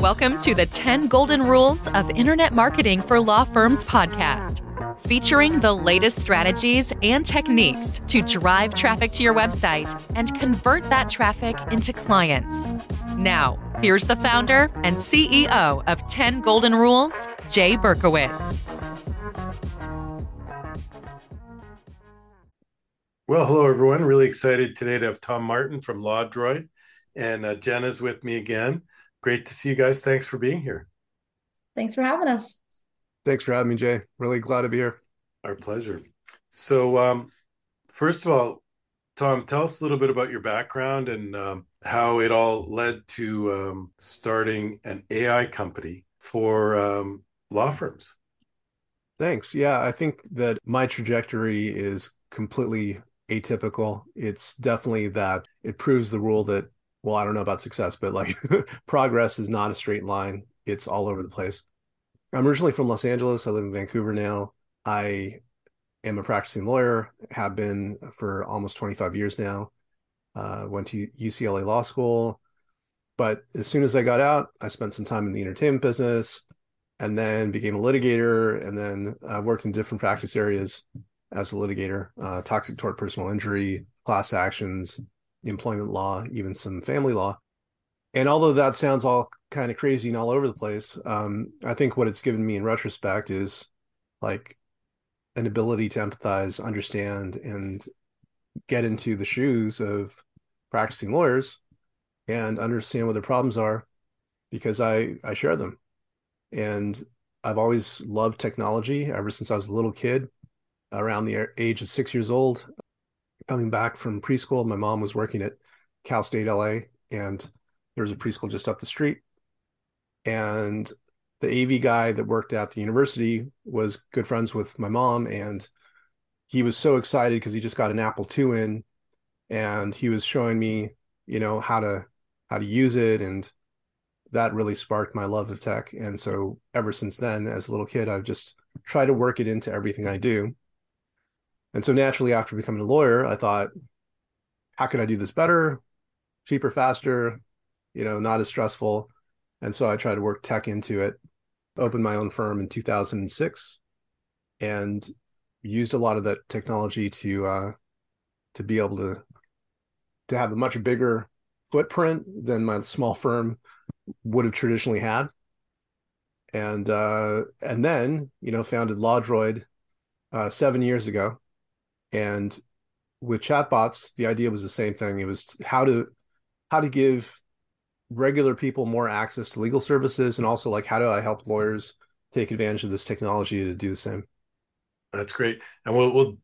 Welcome to the 10 Golden Rules of Internet Marketing for Law Firms podcast, featuring the latest strategies and techniques to drive traffic to your website and convert that traffic into clients. Now, here's the founder and CEO of 10 Golden Rules, Jay Berkowitz. Well, hello, everyone. Really excited today to have Tom Martin from LawDroid. And uh, Jenna's with me again. Great to see you guys. Thanks for being here. Thanks for having us. Thanks for having me, Jay. Really glad to be here. Our pleasure. So, um, first of all, Tom, tell us a little bit about your background and um, how it all led to um, starting an AI company for um, law firms. Thanks. Yeah, I think that my trajectory is completely atypical. It's definitely that it proves the rule that well, I don't know about success, but like progress is not a straight line. It's all over the place. I'm originally from Los Angeles. I live in Vancouver now. I am a practicing lawyer, have been for almost 25 years now. Uh, went to UCLA Law School. But as soon as I got out, I spent some time in the entertainment business and then became a litigator and then uh, worked in different practice areas as a litigator uh, toxic tort personal injury, class actions, employment law, even some family law. And although that sounds all kind of crazy and all over the place, um, I think what it's given me in retrospect is like an ability to empathize, understand, and get into the shoes of practicing lawyers and understand what their problems are because I, I share them. And I've always loved technology ever since I was a little kid, around the age of six years old coming back from preschool. My mom was working at Cal State LA, and there was a preschool just up the street. And the AV guy that worked at the university was good friends with my mom, and he was so excited because he just got an Apple II in, and he was showing me, you know, how to how to use it, and that really sparked my love of tech. And so ever since then, as a little kid, I've just tried to work it into everything I do. And so naturally, after becoming a lawyer, I thought, how can I do this better, cheaper, faster, you know, not as stressful? And so I tried to work tech into it, opened my own firm in 2006 and used a lot of that technology to uh, to be able to to have a much bigger footprint than my small firm would have traditionally had. And uh, and then you know founded LawDroid uh, seven years ago, and with chatbots, the idea was the same thing. It was how to how to give regular people more access to legal services, and also like how do I help lawyers take advantage of this technology to do the same. That's great, and we'll we'll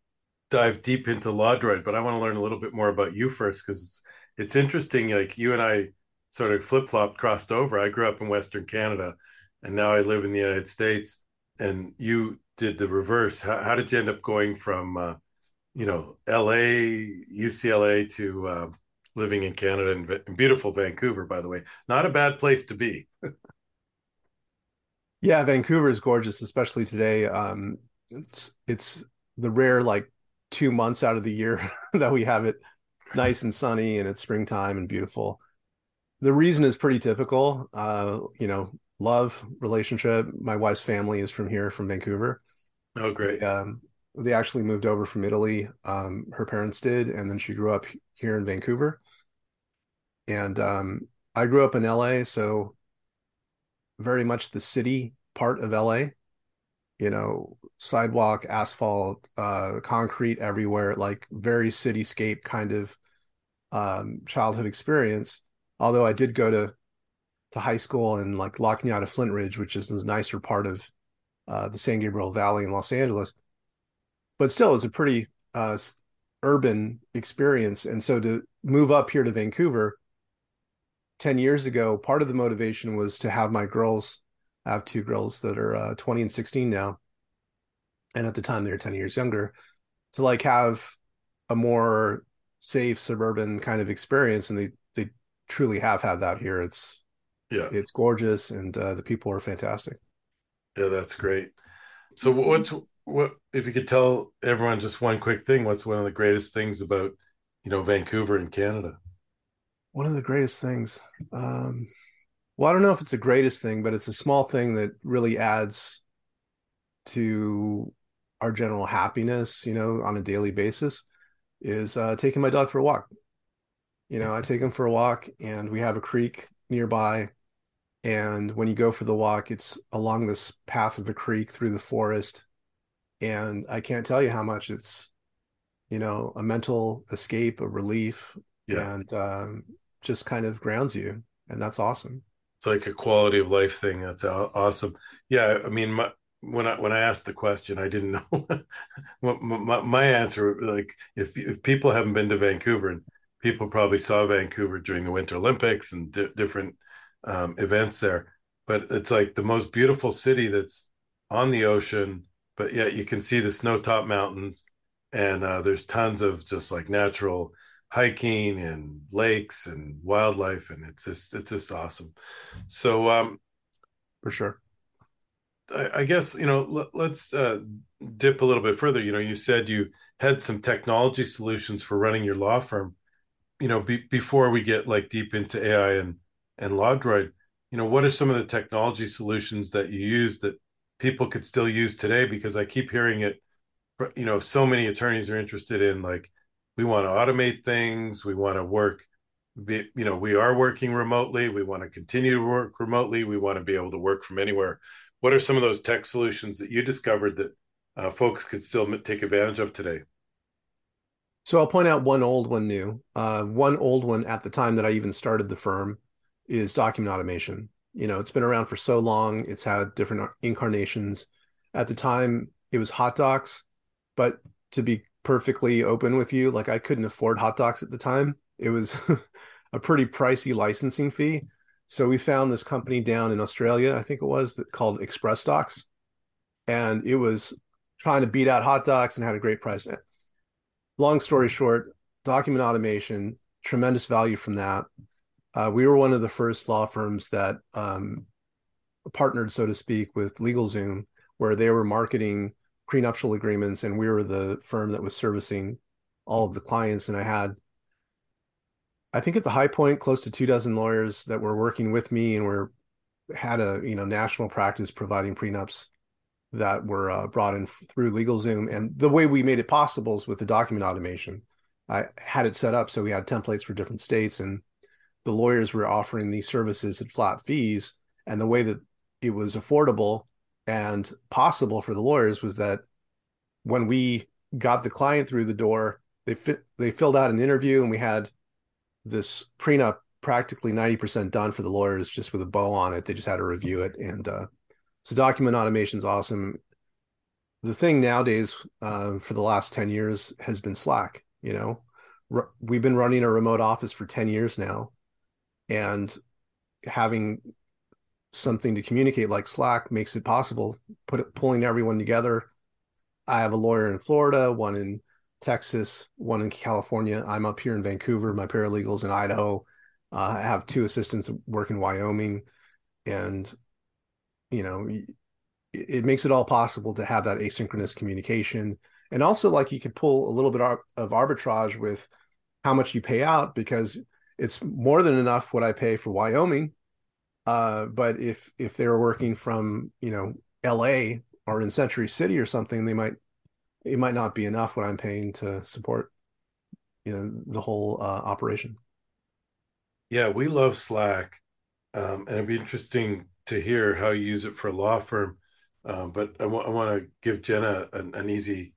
dive deep into LawDroid, but I want to learn a little bit more about you first because it's it's interesting. Like you and I sort of flip flopped, crossed over. I grew up in Western Canada, and now I live in the United States. And you did the reverse. How, how did you end up going from uh, you know, LA, UCLA to uh, living in Canada and beautiful Vancouver, by the way. Not a bad place to be. yeah, Vancouver is gorgeous, especially today. Um, it's it's the rare like two months out of the year that we have it nice and sunny and it's springtime and beautiful. The reason is pretty typical. Uh, you know, love, relationship. My wife's family is from here, from Vancouver. Oh, great. Um, they actually moved over from Italy. Um, her parents did, and then she grew up here in Vancouver. And um, I grew up in LA, so very much the city part of LA. You know, sidewalk, asphalt, uh, concrete everywhere, like very cityscape kind of um, childhood experience. Although I did go to to high school in like La Cañada Flintridge, which is the nicer part of uh, the San Gabriel Valley in Los Angeles but still, it's a pretty uh, urban experience. And so to move up here to Vancouver 10 years ago, part of the motivation was to have my girls, I have two girls that are uh, 20 and 16 now. And at the time, they were 10 years younger. To like have a more safe suburban kind of experience. And they, they truly have had that here. It's, yeah, it's gorgeous. And uh, the people are fantastic. Yeah, that's great. So what's what if you could tell everyone just one quick thing? What's one of the greatest things about you know Vancouver and Canada? One of the greatest things. Um, Well, I don't know if it's the greatest thing, but it's a small thing that really adds to our general happiness, you know, on a daily basis is uh, taking my dog for a walk. You know, I take him for a walk and we have a creek nearby. And when you go for the walk, it's along this path of the creek through the forest. And I can't tell you how much it's, you know, a mental escape, a relief, yeah. and um, just kind of grounds you. And that's awesome. It's like a quality of life thing. That's awesome. Yeah. I mean, my, when I when I asked the question, I didn't know my, my answer. Like, if if people haven't been to Vancouver, and people probably saw Vancouver during the Winter Olympics and di- different um, events there, but it's like the most beautiful city that's on the ocean, but yet you can see the snow-topped mountains, and uh, there's tons of just like natural hiking and lakes and wildlife, and it's just it's just awesome. So, um, for sure I, I guess you know let, us uh, dip a little bit further. You know, you said you had some technology solutions for running your law firm. You know, be, before we get like deep into AI and and LawDroid, you know, what are some of the technology solutions that you use that people could still use today? Because I keep hearing it. You know, so many attorneys are interested in like we want to automate things, we want to work be, you know we are working remotely we want to continue to work remotely we want to be able to work from anywhere what are some of those tech solutions that you discovered that uh, folks could still take advantage of today? So I'll point out one old, one new. Uh, one old one at the time that I even started the firm is document automation. You know, it's been around for so long. It's had different uh, incarnations. At the time, it was HotDocs, but to be perfectly open with you, like I couldn't afford HotDocs at the time. It was a pretty pricey licensing fee. So we found this company down in Australia, I think it was, that called ExpressDox, and it was trying to beat out HotDocs and had a great price. Long story short, document automation, tremendous value from that. Uh, we were one of the first law firms that um, partnered, so to speak, with LegalZoom, where they were marketing prenuptial agreements, and we were the firm that was servicing all of the clients. And I had I think at the high point, close to two dozen lawyers that were working with me and were had a you know national practice providing prenups that were uh, brought in through LegalZoom. And the way we made it possible is with the document automation. I had it set up so we had templates for different states, and the lawyers were offering these services at flat fees. And the way that it was affordable and possible for the lawyers was that when we got the client through the door, they fit, they filled out an interview, and we had this prenup practically 90% done for the lawyers just with a bow on it. They just had to review it. And uh, so document automation is awesome. The thing nowadays uh, for the last 10 years has been Slack. You know, we've been running a remote office for 10 years now. And having something to communicate like Slack makes it possible, put it, pulling everyone together. I have a lawyer in Florida, one in Texas, one in California. I'm up here in Vancouver. My paralegals in Idaho. Uh, I have two assistants work in Wyoming, and you know, it, it, makes it all possible to have that asynchronous communication, and also like you could pull a little bit of arbitrage with how much you pay out because it's more than enough what I pay for Wyoming. Uh, but if if they're working from you know L.A. or in Century City or something, they might it might not be enough what I'm paying to support you know the whole uh, operation. Yeah, we love Slack, um, and it'd be interesting to hear how you use it for a law firm. Um, but I, w- I want to give Jenna an, an easy,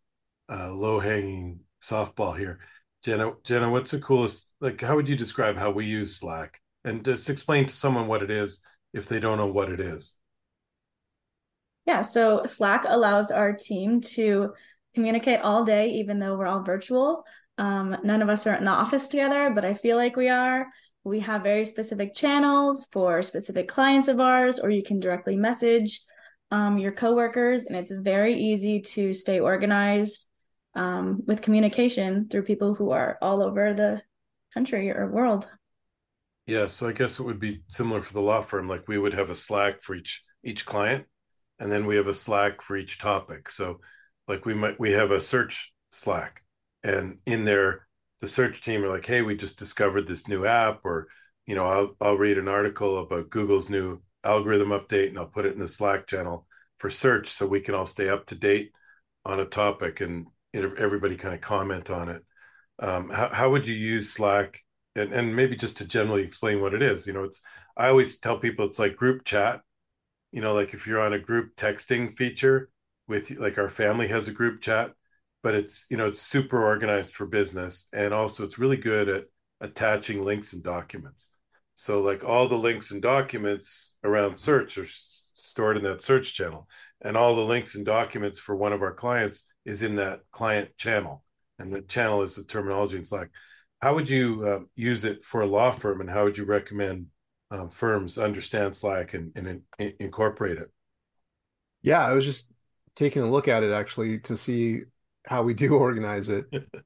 uh, low hanging softball here. Jenna, Jenna, what's the coolest? Like, how would you describe how we use Slack? And just explain to someone what it is if they don't know what it is. Yeah, so Slack allows our team to communicate all day, even though we're all virtual. Um, none of us are in the office together, but I feel like we are. We have very specific channels for specific clients of ours, or you can directly message um, your coworkers, and it's very easy to stay organized um, with communication through people who are all over the country or world. Yeah, so I guess it would be similar for the law firm. Like we would have a Slack for each each client, and then we have a Slack for each topic. So like we might we have a search slack and in there the search team are like hey we just discovered this new app or you know, I'll I'll read an article about Google's new algorithm update and I'll put it in the Slack channel for search so we can all stay up to date on a topic and everybody kind of comment on it. Um, how how would you use Slack and and maybe just to generally explain what it is? You know, it's I always tell people it's like group chat. You know, like if you're on a group texting feature with like our family has a group chat, but it's you know it's super organized for business and also it's really good at attaching links and documents. So like all the links and documents around search are s- stored in that search channel, and all the links and documents for one of our clients is in that client channel, and the channel is the terminology in Slack. How would you uh, use it for a law firm, and how would you recommend um, firms understand Slack and, and in, incorporate it? Yeah, I was just taking a look at it actually to see how we do organize it.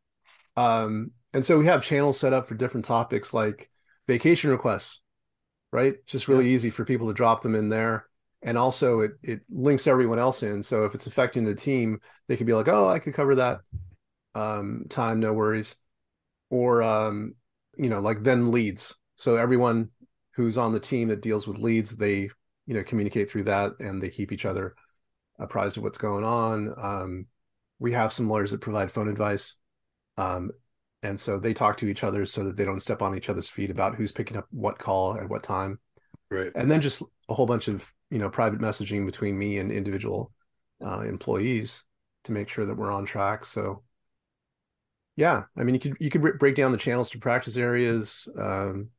um, and so we have channels set up for different topics like vacation requests, right? Just really yeah. easy for people to drop them in there. And also it it links everyone else in. So if it's affecting the team, they could be like, oh, I could cover that um, time, no worries. Or um, you know, like then leads. So everyone who's on the team that deals with leads, they you know communicate through that and they keep each other apprised of what's going on. Um, we have some lawyers that provide phone advice. Um, and so they talk to each other so that they don't step on each other's feet about who's picking up what call at what time. Right. And then just a whole bunch of, you know, private messaging between me and individual uh, employees to make sure that we're on track. So yeah, I mean, you could, you could break down the channels to practice areas, um,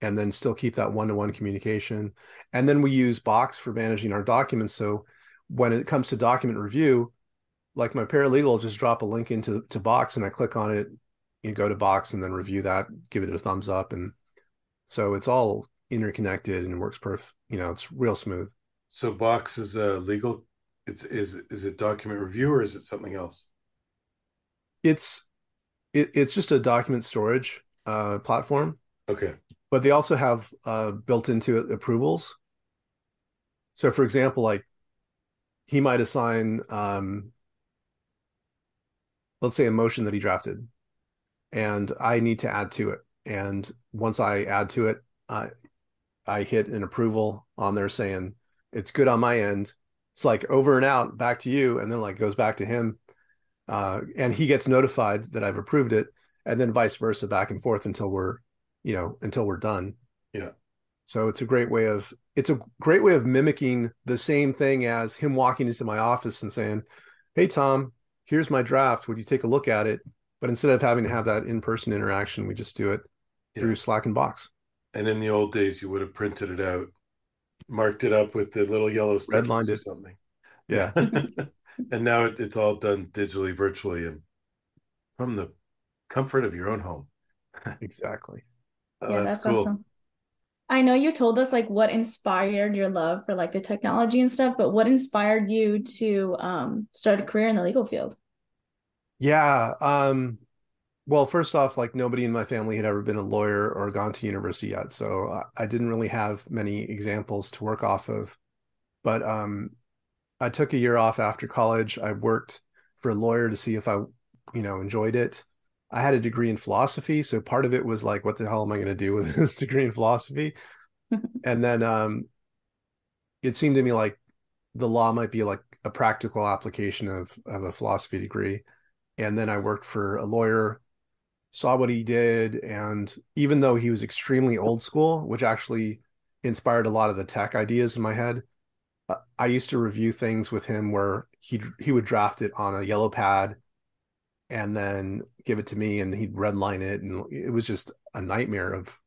and then still keep that one-to-one communication. And then we use Box for managing our documents. So when it comes to document review, like my paralegal will just drop a link into to Box and I click on it, you go to Box and then review that, give it a thumbs up, and so it's all interconnected and works perfect. You know, it's real smooth. So Box is a legal. It's is is it document review or is it something else? It's it, it's just a document storage uh, platform. Okay. But they also have uh, built into it approvals. So, for example, like he might assign um, let's say a motion that he drafted and i need to add to it and once i add to it i i hit an approval on there saying it's good on my end. It's like over and out back to you and then like goes back to him uh, and he gets notified that i've approved it and then vice versa back and forth until we're you know until we're done. Yeah. So it's a great way of it's a great way of mimicking the same thing as him walking into my office and saying hey tom here's my draft. Would you take a look at it? But instead of having to have that in-person interaction we just do it yeah. through slack and box and in the old days you would have printed it out marked it up with the little yellow redlined or something yeah and now it, it's all done digitally virtually and from the comfort of your own home exactly oh, yeah that's, that's cool. awesome I know you told us like what inspired your love for like the technology and stuff, but what inspired you to um, start a career in the legal field? Yeah. Um, well, first off, like nobody in my family had ever been a lawyer or gone to university yet, so I didn't really have many examples to work off of. But um, I took a year off after college. I worked for a lawyer to see if I, you know, enjoyed it. I had a degree in philosophy, so part of it was like, what the hell am I going to do with this degree in philosophy? and then um, it seemed to me like the law might be like a practical application of of a philosophy degree. And then I worked for a lawyer, saw what he did, and even though he was extremely old school, which actually inspired a lot of the tech ideas in my head, uh, I used to review things with him where he he would draft it on a yellow pad and then give it to me and he'd redline it and it was just a nightmare of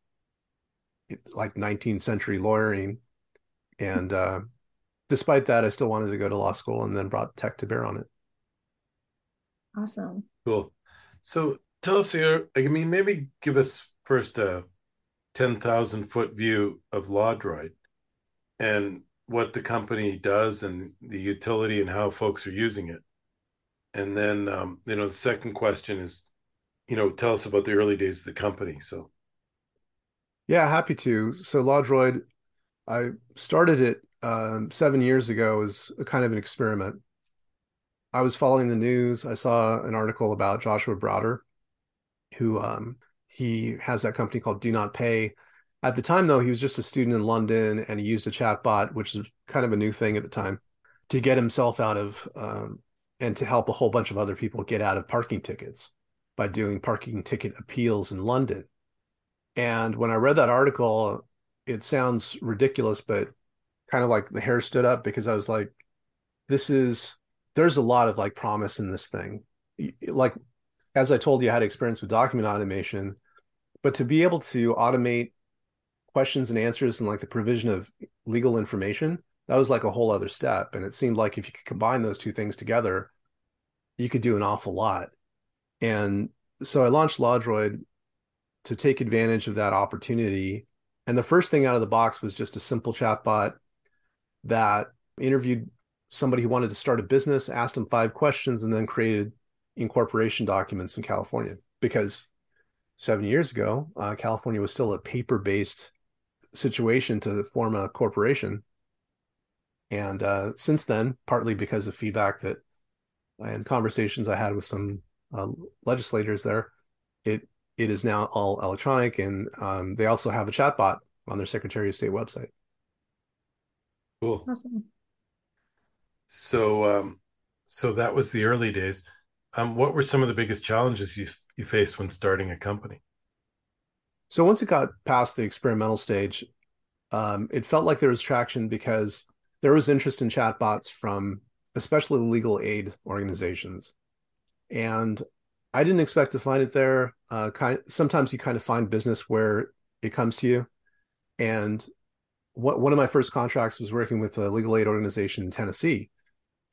like 19th century lawyering. And uh, despite that i still wanted to go to law school and then brought tech to bear on it. Awesome. Cool. So tell us here i mean maybe give us first a 10,000 foot view of LawDroid and what the company does and the utility and how folks are using it. And then um, you know the second question is you know tell us about the early days of the company so. Yeah happy to. So LawDroid i started it um, seven years ago as a kind of an experiment. I was following the news. I saw an article about joshua browder who um, he has that company called do not pay At the time, though, he was just a student in London and he used a chatbot, which is kind of a new thing at the time, to get himself out of um, and to help a whole bunch of other people get out of parking tickets by doing parking ticket appeals in London. And when I read that article, it sounds ridiculous, but kind of like the hair stood up because I was like, this is, there's a lot of like promise in this thing. Like, as I told you, I had experience with document automation, but to be able to automate questions and answers and like the provision of legal information, that was like a whole other step. And it seemed like if you could combine those two things together, you could do an awful lot. And so I launched LawDroid to take advantage of that opportunity. And the first thing out of the box was just a simple chatbot that interviewed somebody who wanted to start a business, asked them five questions, and then created incorporation documents in California. Because seven years ago, uh, California was still a paper based situation to form a corporation. And uh, since then, partly because of feedback that and conversations I had with some uh, legislators there, it it is now all electronic, and um, they also have a chatbot on their Secretary of State website. Cool. Awesome. So, um, so that was the early days. Um, what were some of the biggest challenges you you faced when starting a company? So once it got past the experimental stage, um, it felt like there was traction because there was interest in chatbots from especially legal aid organizations. And I didn't expect to find it there. Uh, kind, sometimes you kind of find business where it comes to you. And what, one of my first contracts was working with a legal aid organization in Tennessee.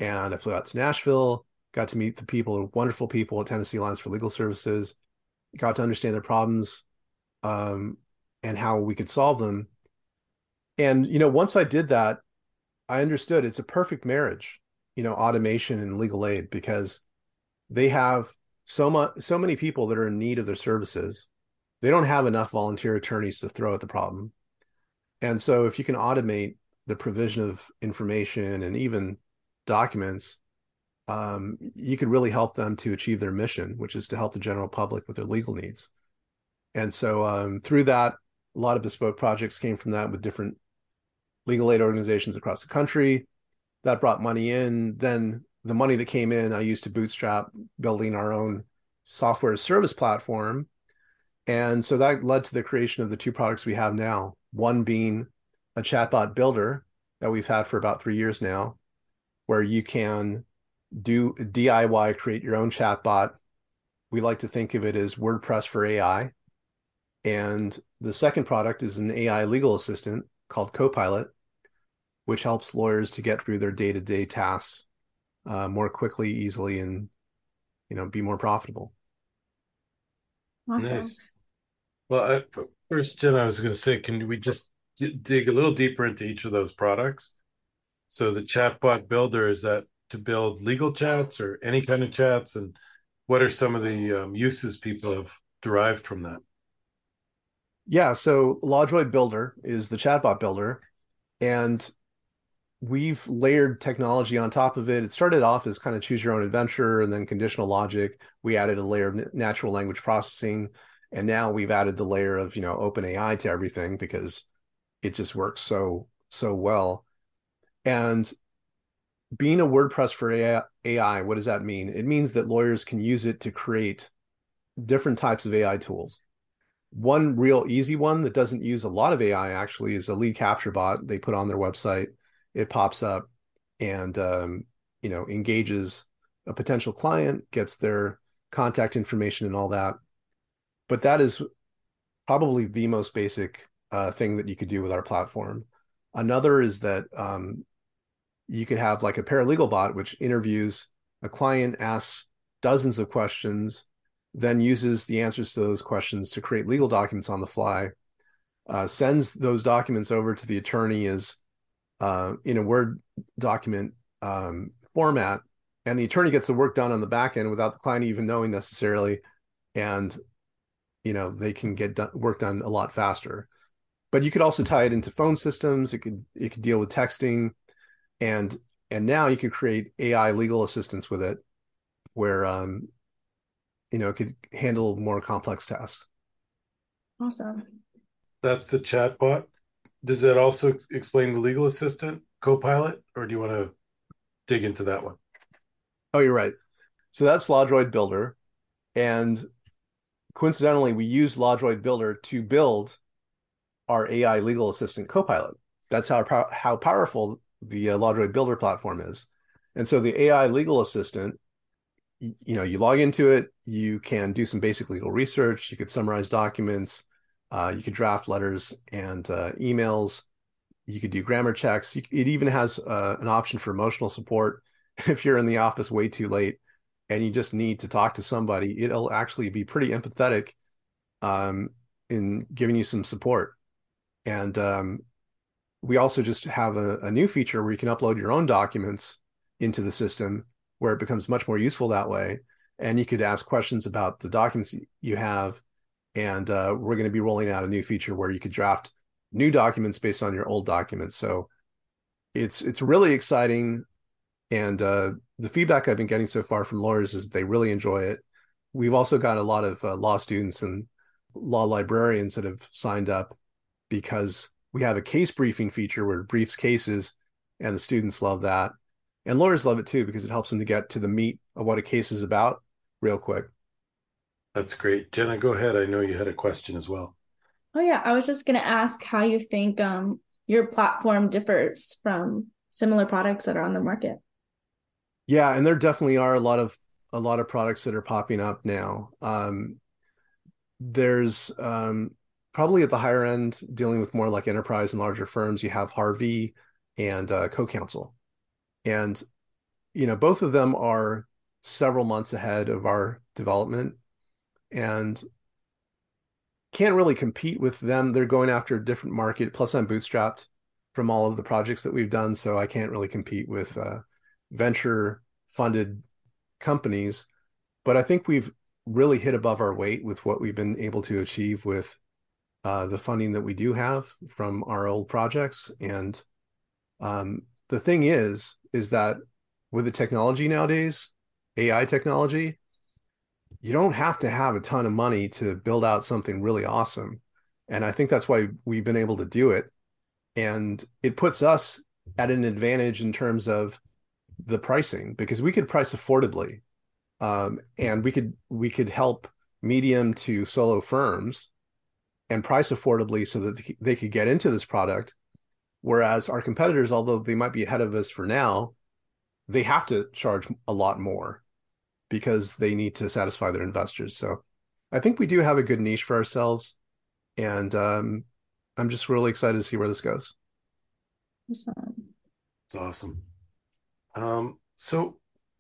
And I flew out to Nashville, got to meet the people, wonderful people at Tennessee Alliance for Legal Services, got to understand their problems um, and how we could solve them. And, you know, once I did that, I understood it's a perfect marriage you know automation and legal aid because they have so much so many people that are in need of their services they don't have enough volunteer attorneys to throw at the problem and so if you can automate the provision of information and even documents um, you could really help them to achieve their mission which is to help the general public with their legal needs and so um, through that a lot of bespoke projects came from that with different legal aid organizations across the country that brought money in. Then the money that came in, I used to bootstrap building our own software service platform. And so that led to the creation of the two products we have now. One being a chatbot builder that we've had for about three years now, where you can do DIY, create your own chatbot. We like to think of it as WordPress for AI. And the second product is an AI legal assistant called Copilot which helps lawyers to get through their day-to-day tasks uh, more quickly, easily, and you know, be more profitable. Awesome. Nice. Well, I, first, Jen, I was going to say, can we just d- dig a little deeper into each of those products? So, the chatbot builder is that to build legal chats or any kind of chats, and what are some of the um, uses people have derived from that? Yeah, so LawDroid Builder is the chatbot builder, and we've layered technology on top of it. It started off as kind of choose your own adventure and then conditional logic. We added a layer of natural language processing. And now we've added the layer of, you know, open AI to everything because it just works so, so well. And being a WordPress for AI, AI, what does that mean? It means that lawyers can use it to create different types of AI tools. One real easy one that doesn't use a lot of AI actually is a lead capture bot they put on their website it pops up and um, you know engages a potential client, gets their contact information and all that. But that is probably the most basic uh, thing that you could do with our platform. Another is that um, you could have like a paralegal bot, which interviews a client, asks dozens of questions, then uses the answers to those questions to create legal documents on the fly, uh, sends those documents over to the attorney as uh, in a Word document um, format, and the attorney gets the work done on the back end without the client even knowing necessarily, and you know they can get done, work done a lot faster. But you could also tie it into phone systems. It could it could deal with texting, and and now you could create AI legal assistance with it, where um, you know it could handle more complex tasks. Awesome. that's the chatbot. Does that also explain the legal assistant copilot, or do you want to dig into that one? Oh, you're right. So that's LawDroid Builder, and coincidentally, we use LawDroid Builder to build our AI legal assistant copilot. That's how how powerful the uh, LawDroid Builder platform is. And so the AI legal assistant, you know, you log into it, you can do some basic legal research, you could summarize documents, uh, you could draft letters and uh, emails, you could do grammar checks. You, it even has uh, an option for emotional support. If you're in the office way too late and you just need to talk to somebody, it'll actually be pretty empathetic um, in giving you some support. And um, we also just have a, a, new feature where you can upload your own documents into the system where it becomes much more useful that way. And you could ask questions about the documents you have. And uh, we're going to be rolling out a new feature where you could draft new documents based on your old documents. So it's it's really exciting. And uh, the feedback I've been getting so far from lawyers is they really enjoy it. We've also got a lot of uh, law students and law librarians that have signed up because we have a case briefing feature where it briefs cases, and the students love that. And lawyers love it too because it helps them to get to the meat of what a case is about real quick. That's great. Jenna, go ahead. I know you had a question as well. Oh yeah, I was just going to ask how you think um, your platform differs from similar products that are on the market. Yeah, and there definitely are a lot of a lot of products that are popping up now. Um, there's um, probably at the higher end, dealing with more like enterprise and larger firms. You have Harvey and uh, CoCounsel, and you know both of them are several months ahead of our development and can't really compete with them. They're going after a different market. Plus i'm bootstrapped from all of the projects that we've done so i can't really compete with uh, venture funded companies. But i think we've really hit above our weight with what we've been able to achieve with uh, the funding that we do have from our old projects and um, the thing is is that with the technology nowadays, AI technology, you don't have to have a ton of money to build out something really awesome. And I think that's why we've been able to do it. And it puts us at an advantage in terms of the pricing because we could price affordably. Um, and we could we could help medium to solo firms and price affordably so that they could get into this product Whereas our competitors, although they might be ahead of us for now, they have to charge a lot more because they need to satisfy their investors. So I think we do have a good niche for ourselves. And um, I'm just really excited to see where this goes. Awesome. It's awesome. Um, so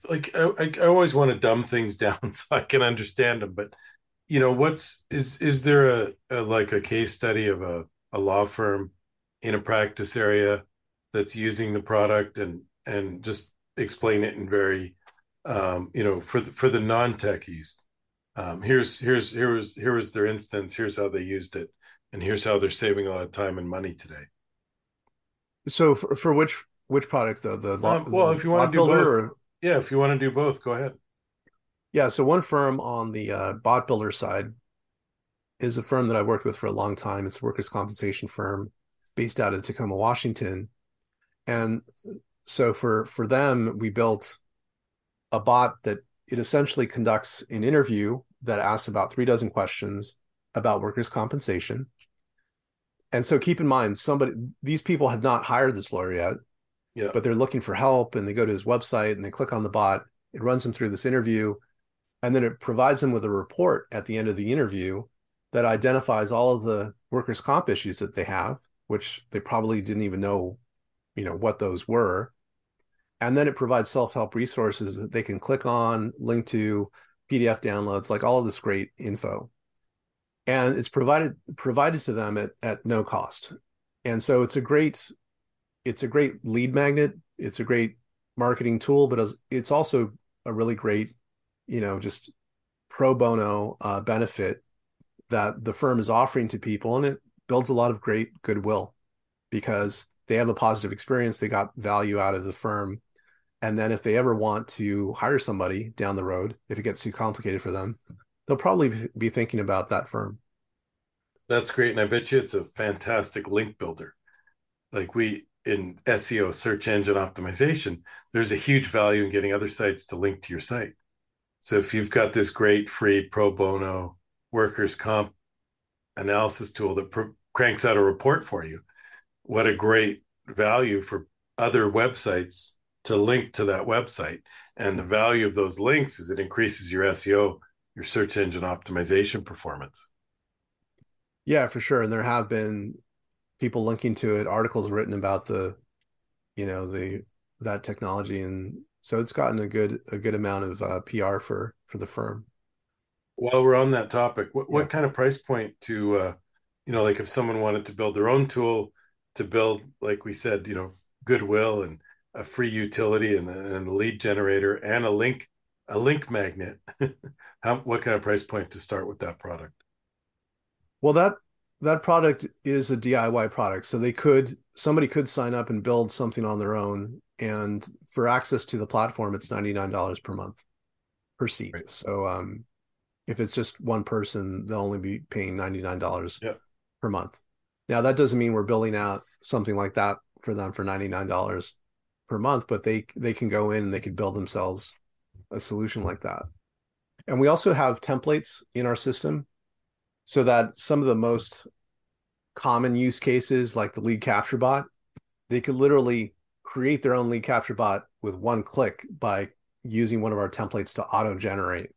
like I, I always want to dumb things down so I can understand them, but you know, what's is is there a, a like a case study of a, a law firm in a practice area that's using the product and and just explain it in very um, you know for the for the non-techies? Um, here's here's here was here was their instance here's how they used it and here's how they're saving a lot of time and money today. So for, for which which product though? The um, well the if you want to do both. or... yeah if you want to do both go ahead yeah so one firm on the uh, bot builder side is a firm that i've worked with for a long time it's a workers compensation firm based out of Tacoma, Washington. And so for for them, we built a bot that it essentially conducts an interview that asks about three dozen questions about workers' compensation. And so keep in mind, somebody these people have not hired this lawyer yet, yeah. but they're looking for help and they go to his website and they click on the bot. It runs them through this interview, and then it provides them with a report at the end of the interview that identifies all of the workers' comp issues that they have which they probably didn't even know, you know, what those were. And then it provides self-help resources that they can click on, link to, PDF downloads, like all of this great info. And it's provided provided to them at, at no cost. And so it's a great it's a great lead magnet. It's a great marketing tool, but it's also a really great, you know, just pro bono uh, benefit that the firm is offering to people, and it builds a lot of great goodwill because they have a positive experience. They got value out of the firm. And then if they ever want to hire somebody down the road, if it gets too complicated for them, they'll probably be thinking about that firm. That's great. And I bet you it's a fantastic link builder. Like we in SEO, search engine optimization, there's a huge value in getting other sites to link to your site. So if you've got this great free pro bono workers' comp analysis tool that pr- cranks out a report for you, what a great value for other websites to link to that website. And the value of those links is it increases your SEO, your search engine optimization performance. Yeah, for sure. And there have been people linking to it, articles written about the, you know, the that technology, and so it's gotten a good a good amount of uh, PR for for the firm. While we're on that topic, what, yeah. what kind of price point to, uh, you know, like if someone wanted to build their own tool to build, like we said, you know, goodwill and a free utility and, and a lead generator and a link a link magnet. How what kind of price point to start with that product? Well, that that product is a DIY product, so they could somebody could sign up and build something on their own, and for access to the platform, it's ninety nine dollars per month per seat. Right. So, um, if it's just one person, they'll only be paying ninety nine dollars yep. per month. Now, that doesn't mean we're building out something like that for them for ninety nine dollars per month, but they they can go in and they could build themselves a solution like that. And we also have templates in our system so that some of the most common use cases like the lead capture bot they could literally create their own lead capture bot with one click by using one of our templates to auto generate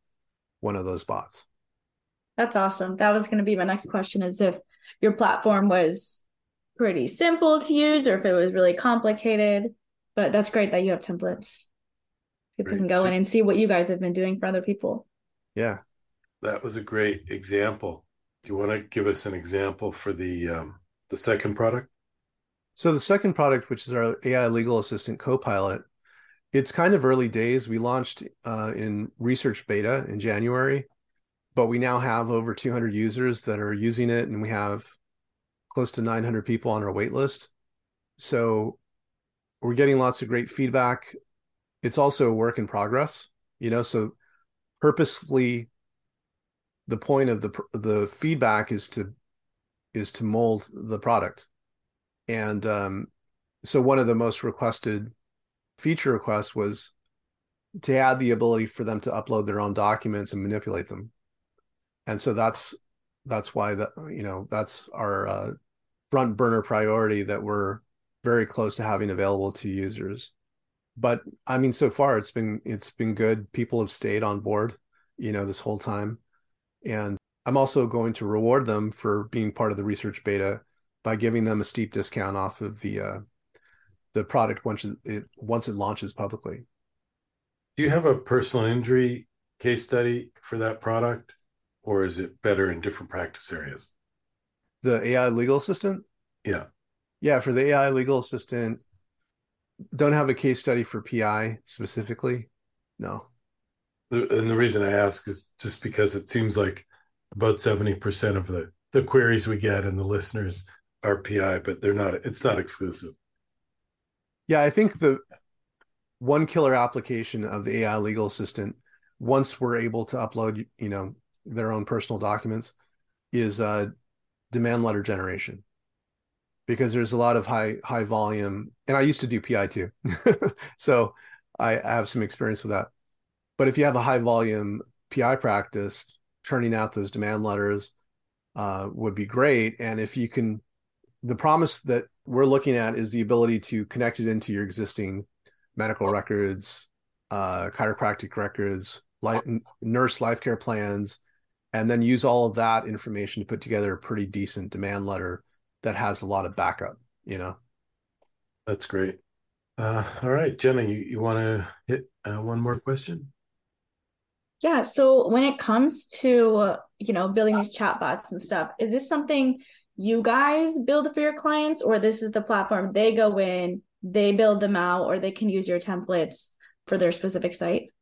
one of those bots. That's awesome. That was going to be my next question is if your platform was pretty simple to use or if it was really complicated but that's great that you have templates. People great. can go in and see what you guys have been doing for other people. Yeah. That was a great example. Do you want to give us an example for the um, the second product? So the second product, which is our AI legal assistant Copilot, it's kind of early days. We launched uh, in research beta in January, but we now have over 200 users that are using it, and we have close to 900 people on our wait list. So we're getting lots of great feedback. It's also a work in progress, you know. So purposefully the point of the the feedback is to is to mold the product and um, so one of the most requested feature requests was to add the ability for them to upload their own documents and manipulate them. And so that's that's why that you know that's our uh, front burner priority that we're very close to having available to users. But i mean so far it's been it's been good. People have stayed on board you know this whole time. And I'm also going to reward them for being part of the research beta by giving them a steep discount off of the uh, the product once it once it launches publicly. Do you have a personal injury case study for that product, or is it better in different practice areas? The AI legal assistant. Yeah, yeah. For the AI legal assistant, don't have a case study for PI specifically. No and the reason I ask is just because it seems like about 70% of the, the queries we get and the listeners are PI, but they're not, it's not exclusive. Yeah, I think the one killer application of the AI legal assistant, once we're able to upload, you know, their own personal documents, is uh, demand letter generation. Because there's a lot of high high volume, and I used to do PI too, so I, I have some experience with that but if you have a high volume PI practice, turning out those demand letters uh, would be great. And if you can, the promise that we're looking at is the ability to connect it into your existing medical records, uh, chiropractic records, life, nurse life care plans, and then use all of that information to put together a pretty decent demand letter that has a lot of backup. You know, that's great. Uh, all right, Jenna, you, you want to hit uh, one more question? Yeah. So when it comes to, you know, building these chatbots and stuff, is this something you guys build for your clients or this is the platform they go in, they build them out, or they can use your templates for their specific site?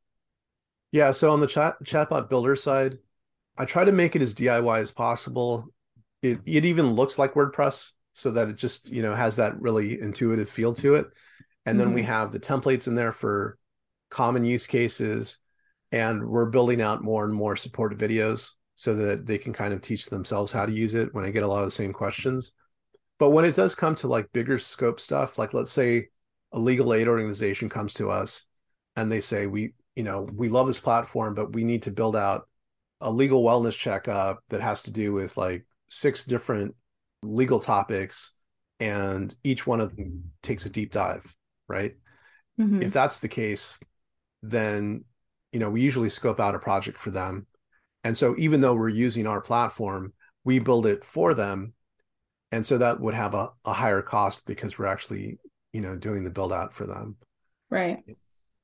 Yeah. So on the chat chatbot builder side, I try to make it as DIY as possible. It it even looks like WordPress so that it just, you know, has that really intuitive feel to it. And mm-hmm. then we mm-hmm. have the templates in there for common use cases and we're building out more and more supported videos so that they can kind of teach themselves how to use it when I get a lot of the same questions. But when it does come to like bigger scope stuff, like let's say a legal aid organization comes to us and they say, we, you know, we love this platform, but we need to build out a legal wellness checkup that has to do with like six different legal topics and each one of them takes a deep dive, right? Mm-hmm. If that's the case, then you know we usually scope out a project for them and so even though we're using our platform we build it for them. And so that would have a, a higher cost because we're actually you know doing the build out for them. Right.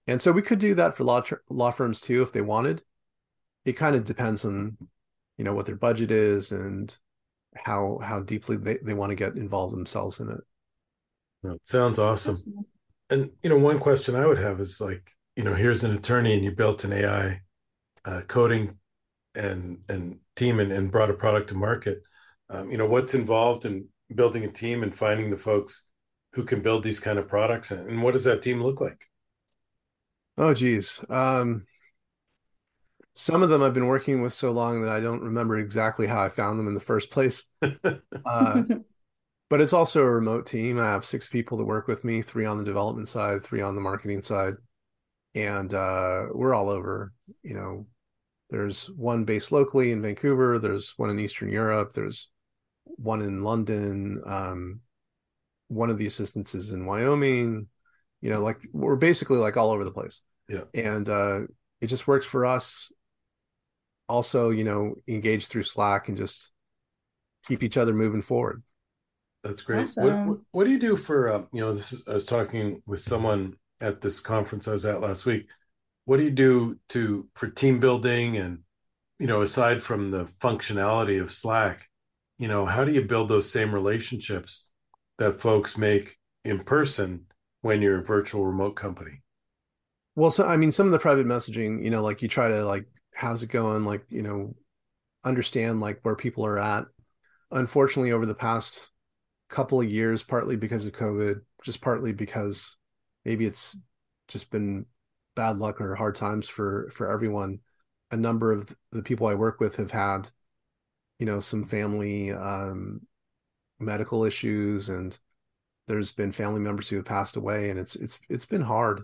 And so we could do that for law law firms too if they wanted. It kind of depends on you know what their budget is and how how deeply they, they want to get involved themselves in it. It sounds awesome. And you know one question i would have is like you know here's an attorney and you built an ai uh, coding and and team and, and brought a product to market um, you know what's involved in building a team and finding the folks who can build these kind of products and, and what does that team look like oh geez um, some of them I've been working with so long that I don't remember exactly how I found them in the first place. uh, but it's also a remote team. I have six people that work with me, three on the development side, three on the marketing side. And uh, we're all over. You know, there's one based locally in Vancouver, there's one in Eastern Europe, there's one in London. Um, one of the assistants is in Wyoming. You know, like we're basically like all over the place. Yeah. And uh, it just works for us also, you know, engage through Slack and just keep each other moving forward. That's great. Awesome. What, what, what, do you do for, uh, you know, this is, I was talking with someone at this conference I was at last week. What do you do to, for team building and, you know, aside from the functionality of Slack, you know, how do you build those same relationships that folks make in person when you're a virtual remote company? Well, so I mean, some of the private messaging, you know, like you try to like how's it going like you know understand like where people are at unfortunately over the past couple of years partly because of covid just partly because maybe it's just been bad luck or hard times for for everyone. A number of the people i work with have had you know some family um medical issues and there's been family members who have passed away and it's it's it's been hard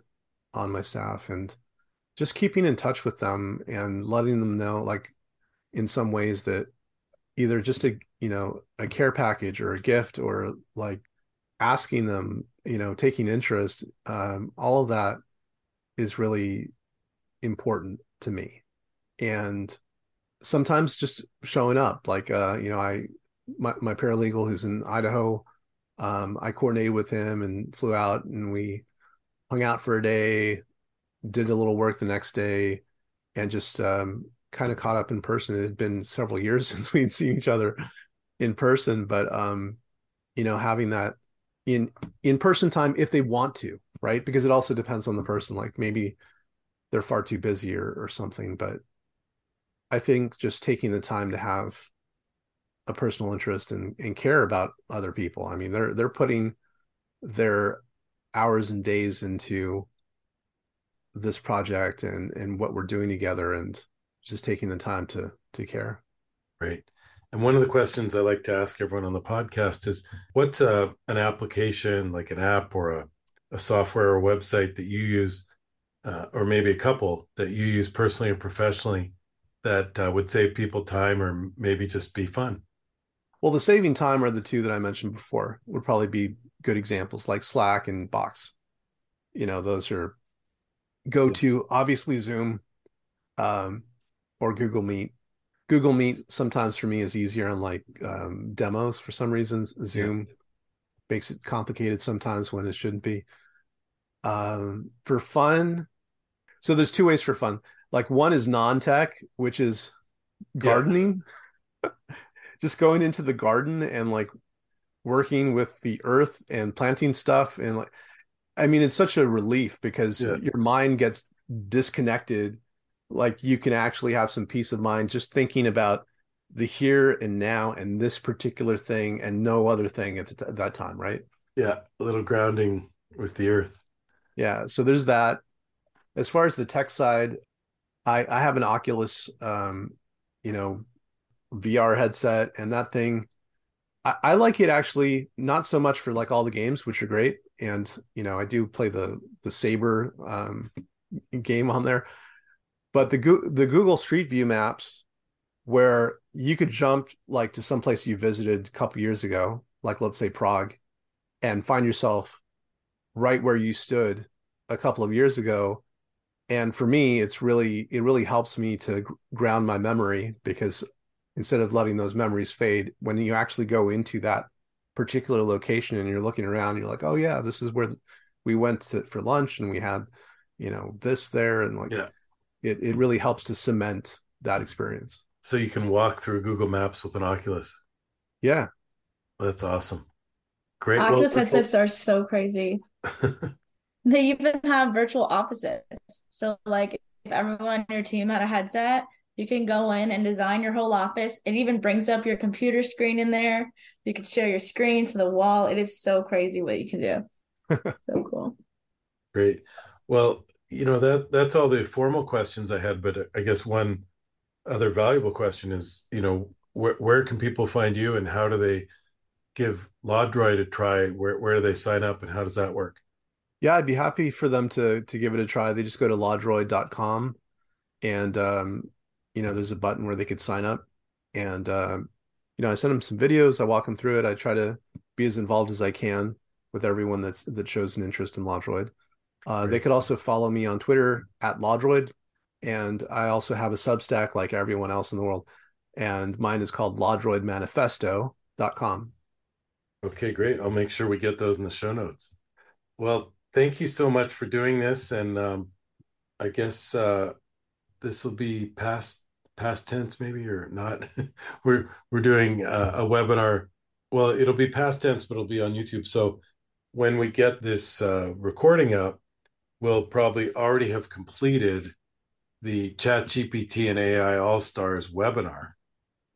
on my staff and just keeping in touch with them and letting them know like in some ways that either just a you know a care package or a gift or like asking them you know taking interest um, all of that is really important to me and sometimes just showing up like uh you know i my, my paralegal who's in idaho um i coordinated with him and flew out and we hung out for a day did a little work the next day and just um, kind of caught up in person. It had been several years since we'd seen each other in person, but um, you know, having that in in person time if they want to, right? Because it also depends on the person. Like maybe they're far too busy or, or something, but I think just taking the time to have a personal interest and, and care about other people. I mean, they're they're putting their hours and days into this project and and what we're doing together and just taking the time to to care Right. And one of the questions I like to ask everyone on the podcast is what's a, uh, an application like an app or a, a software or website that you use, uh, or maybe a couple that you use personally or professionally that uh, would save people time or maybe just be fun? Well, the saving time are the two that I mentioned before, would probably be good examples like Slack and Box. You know, those are go to obviously Zoom um, or Google Meet. Google Meet sometimes for me is easier on like um, demos for some reasons. Zoom yeah. Makes it complicated sometimes when it shouldn't be. Um, for fun, so there's two ways for fun. Like one is non-tech, which is gardening. Yeah. Just going into the garden and like working with the earth and planting stuff and like I mean, it's such a relief because yeah. your mind gets disconnected. Like you can actually have some peace of mind just thinking about the here and now and this particular thing and no other thing at, the, at that time, right? Yeah, a little grounding with the earth. Yeah, so there's that. As far as the tech side, I I have an Oculus, um, you know, VR headset, and that thing, I, I like it actually not so much for like all the games, which are great, and you know I do play the the Saber um, game on there, but the the Google Street View maps where you could jump like to some place you visited a couple years ago, like let's say Prague, and find yourself right where you stood a couple of years ago. And for me, it's really it really helps me to ground my memory because instead of letting those memories fade, when you actually go into that particular location and you're looking around, you're like, oh yeah, this is where we went to, for lunch and we had, you know, this there, and like, yeah. it it really helps to cement that experience so you can walk through Google Maps with an Oculus. Yeah. That's awesome. Great. Oculus well, headsets are so crazy. they even have virtual offices. So like if everyone on your team had a headset, you can go in and design your whole office. It even brings up your computer screen in there. You can share your screen to the wall. It is so crazy what you can do. so cool. Great. Well, you know that that's all the formal questions I had, but I guess one other valuable question is, you know, where where can people find you and how do they give LawDroid a try? Where where do they sign up and how does that work? Yeah, I'd be happy for them to to give it a try. They just go to lawdroid.com and um, you know, there's a button where they could sign up. And uh, you know, I send them some videos, I walk them through it. I try to be as involved as I can with everyone that's that shows an interest in LawDroid. Uh, they could also follow me on Twitter at LawDroid, and I also have a Substack like everyone else in the world. And mine is called lawdroidmanifesto.com. Okay, great. I'll make sure we get those in the show notes. Well, thank you so much for doing this. And um, I guess uh, this will be past past tense maybe or not. we're we're doing a, a webinar. Well, it'll be past tense, but it'll be on YouTube. So when we get this uh, recording up, we'll probably already have completed the Chat GPT and AI All Stars webinar.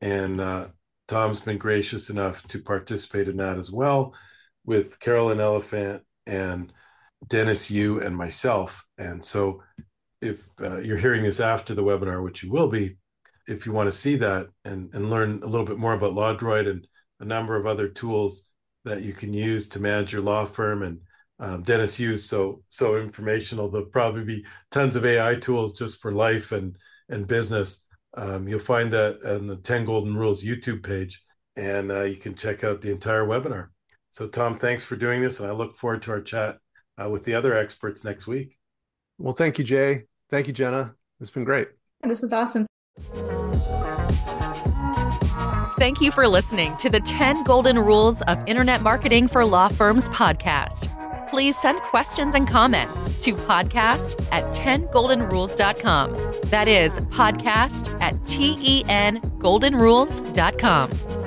And uh, Tom's been gracious enough to participate in that as well with Carolyn Elefant and Dennis you and myself. And so if uh, you're hearing this after the webinar, which you will be, if you want to see that and, and learn a little bit more about LawDroid and a number of other tools that you can use to manage your law firm and um, Dennis Hughes so so informational. There'll probably be tons of AI tools just for life and and business. Um, you'll find that on the 10 Golden Rules YouTube page, and uh, you can check out the entire webinar. So, Tom, thanks for doing this, and I look forward to our chat uh, with the other experts next week. Well, thank you, Jay. Thank you, Jenna. It's been great. This was awesome. Thank you for listening to the 10 Golden Rules of Internet Marketing for Law Firms podcast please send questions and comments to podcast at 10goldenrules.com. That is podcast at T E N goldenrules.com.